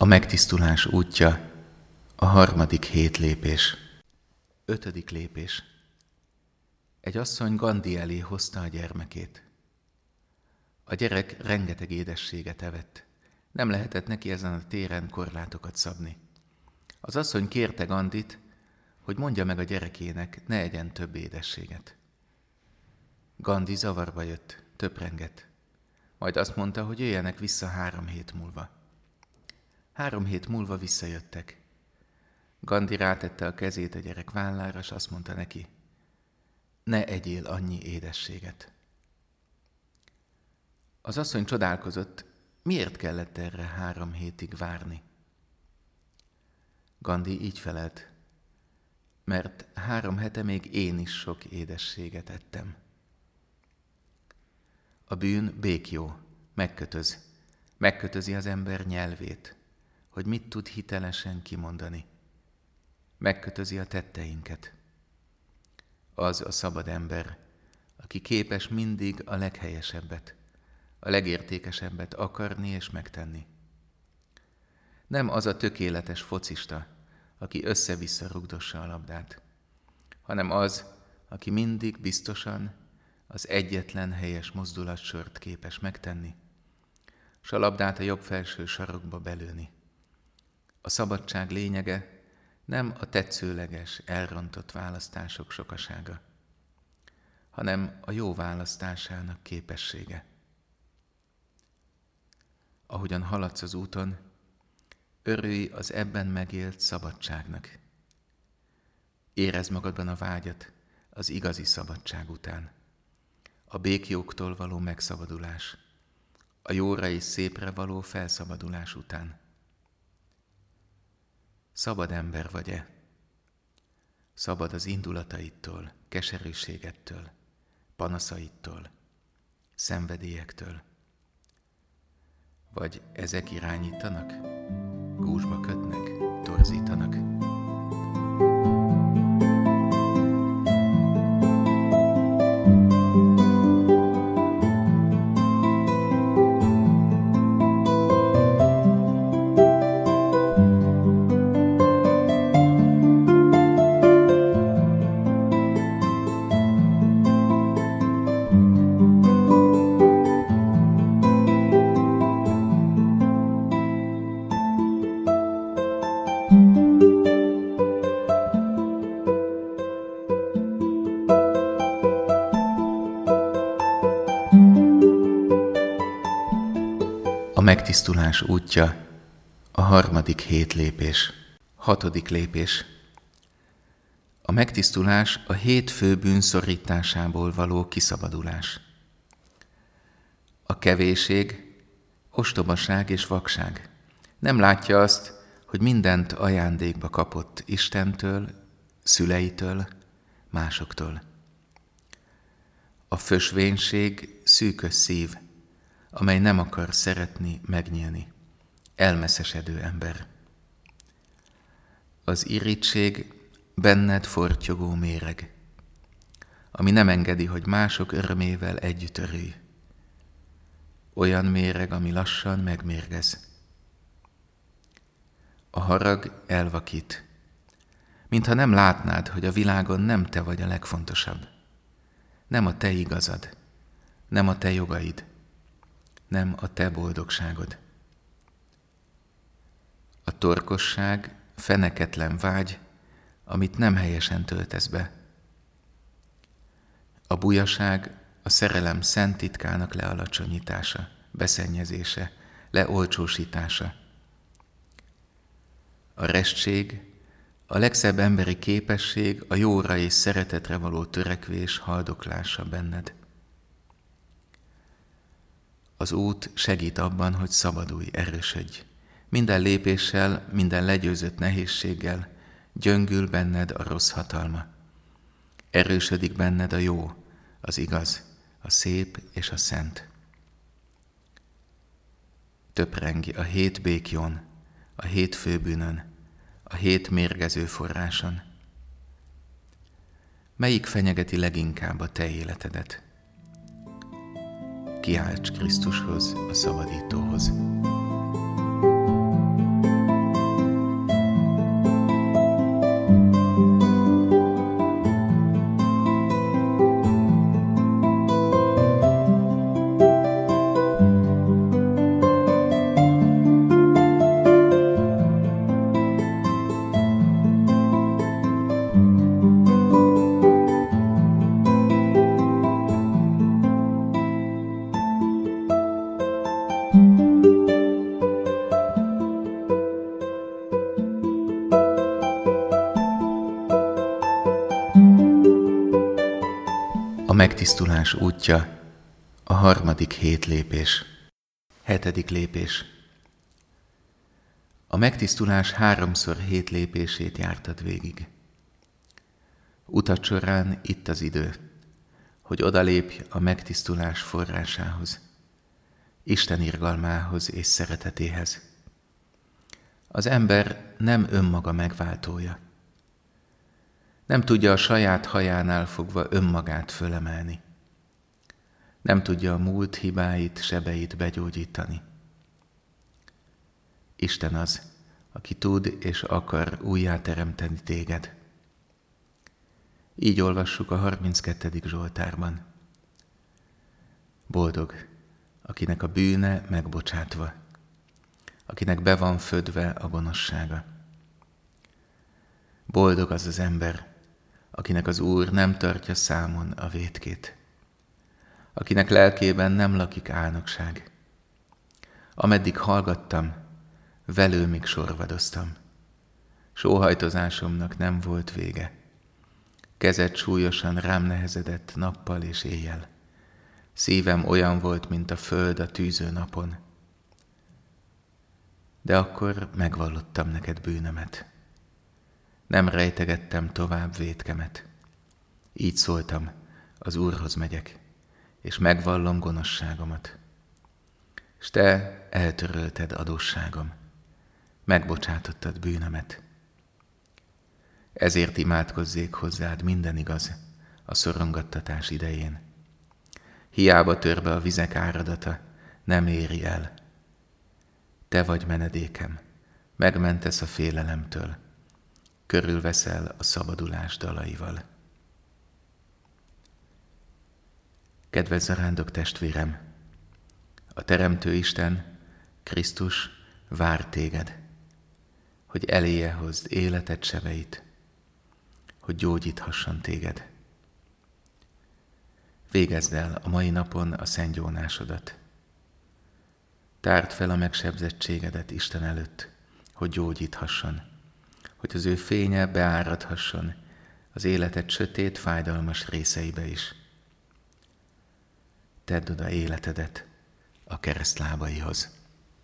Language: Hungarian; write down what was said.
A megtisztulás útja, a harmadik hét lépés. Ötödik lépés. Egy asszony Gandhi elé hozta a gyermekét. A gyerek rengeteg édességet evett. Nem lehetett neki ezen a téren korlátokat szabni. Az asszony kérte Gandit, hogy mondja meg a gyerekének, ne egyen több édességet. Gandhi zavarba jött, töprengett. Majd azt mondta, hogy jöjjenek vissza három hét múlva. Három hét múlva visszajöttek. Gandhi rátette a kezét a gyerek vállára, és azt mondta neki, ne egyél annyi édességet. Az asszony csodálkozott, miért kellett erre három hétig várni. Gandhi így felelt, mert három hete még én is sok édességet ettem. A bűn békjó, megkötöz, megkötözi az ember nyelvét, hogy mit tud hitelesen kimondani. Megkötözi a tetteinket. Az a szabad ember, aki képes mindig a leghelyesebbet, a legértékesebbet akarni és megtenni. Nem az a tökéletes focista, aki össze-vissza rugdossa a labdát, hanem az, aki mindig biztosan az egyetlen helyes mozdulatsort képes megtenni, s a labdát a jobb felső sarokba belőni. A szabadság lényege nem a tetszőleges, elrontott választások sokasága, hanem a jó választásának képessége. Ahogyan haladsz az úton, örülj az ebben megélt szabadságnak. Érezd magadban a vágyat az igazi szabadság után. A békjóktól való megszabadulás, a jóra és szépre való felszabadulás után. Szabad ember vagy-e? Szabad az indulataitól, keserűségettől, panaszaitól, szenvedélyektől? Vagy ezek irányítanak, gúzsba kötnek, torzítanak? Megtisztulás útja, a harmadik hét lépés. Hatodik lépés. A megtisztulás a hét fő bűn szorításából való kiszabadulás. A kevéség, ostobaság és vakság. Nem látja azt, hogy mindent ajándékba kapott Istentől, szüleitől, másoktól. A fösvénység szűkös szív, amely nem akar szeretni, megnyílni. Elmeszesedő ember. Az irítség benned fortyogó méreg, ami nem engedi, hogy mások örömével együtt örülj. Olyan méreg, ami lassan megmérgez. A harag elvakít, mintha nem látnád, hogy a világon nem te vagy a legfontosabb. Nem a te igazad, nem a te jogaid, nem a te boldogságod. A torkosság feneketlen vágy, amit nem helyesen töltesz be. A bujaság a szerelem szent titkának lealacsonyítása, beszennyezése, leolcsósítása. A restség, a legszebb emberi képesség a jóra és szeretetre való törekvés haldoklása benned. Az út segít abban, hogy szabadulj, erősödj. Minden lépéssel, minden legyőzött nehézséggel gyöngül benned a rossz hatalma. Erősödik benned a jó, az igaz, a szép és a szent. Töprengi a hét békjon, a hét főbűnön, a hét mérgező forráson. Melyik fenyegeti leginkább a te életedet? Kiálts Krisztushoz, a szabadítóhoz. Megtisztulás útja, a harmadik hét lépés. Hetedik lépés. A megtisztulás háromszor hét lépését jártad végig. Utat során itt az idő, hogy odalépj a megtisztulás forrásához, Isten irgalmához és szeretetéhez. Az ember nem önmaga megváltója. Nem tudja a saját hajánál fogva önmagát fölemelni. Nem tudja a múlt hibáit, sebeit begyógyítani. Isten az, aki tud és akar újjáteremteni téged. Így olvassuk a 32. Zsoltárban. Boldog, akinek a bűne megbocsátva, akinek be van födve a gonoszsága. Boldog az az ember, akinek az Úr nem tartja számon a vétkét, akinek lelkében nem lakik álnokság. Ameddig hallgattam, velőmig sorvadoztam. Sóhajtozásomnak nem volt vége. Kezed súlyosan rám nehezedett nappal és éjjel. Szívem olyan volt, mint a föld a tűző napon. De akkor megvallottam neked bűnömet. Nem rejtegettem tovább vétkemet. Így szóltam, az Úrhoz megyek, és megvallom gonoszságomat. S te eltörölted adósságom, megbocsátottad bűnömet. Ezért imádkozzék hozzád minden igaz a szorongattatás idején. Hiába törbe a vizek áradata, nem éri el. Te vagy menedékem, megmentesz a félelemtől, körülveszel a szabadulás dalaival. Kedves zarándok testvérem, a Teremtő Isten, Krisztus vár téged, hogy eléje hozd életed sebeit, hogy gyógyíthasson téged. Végezd el a mai napon a szentgyónásodat. Tárd fel a megsebzettségedet Isten előtt, hogy gyógyíthasson, hogy az ő fénye beáradhasson az életed sötét, fájdalmas részeibe is. Tedd oda életedet a kereszt lábaihoz.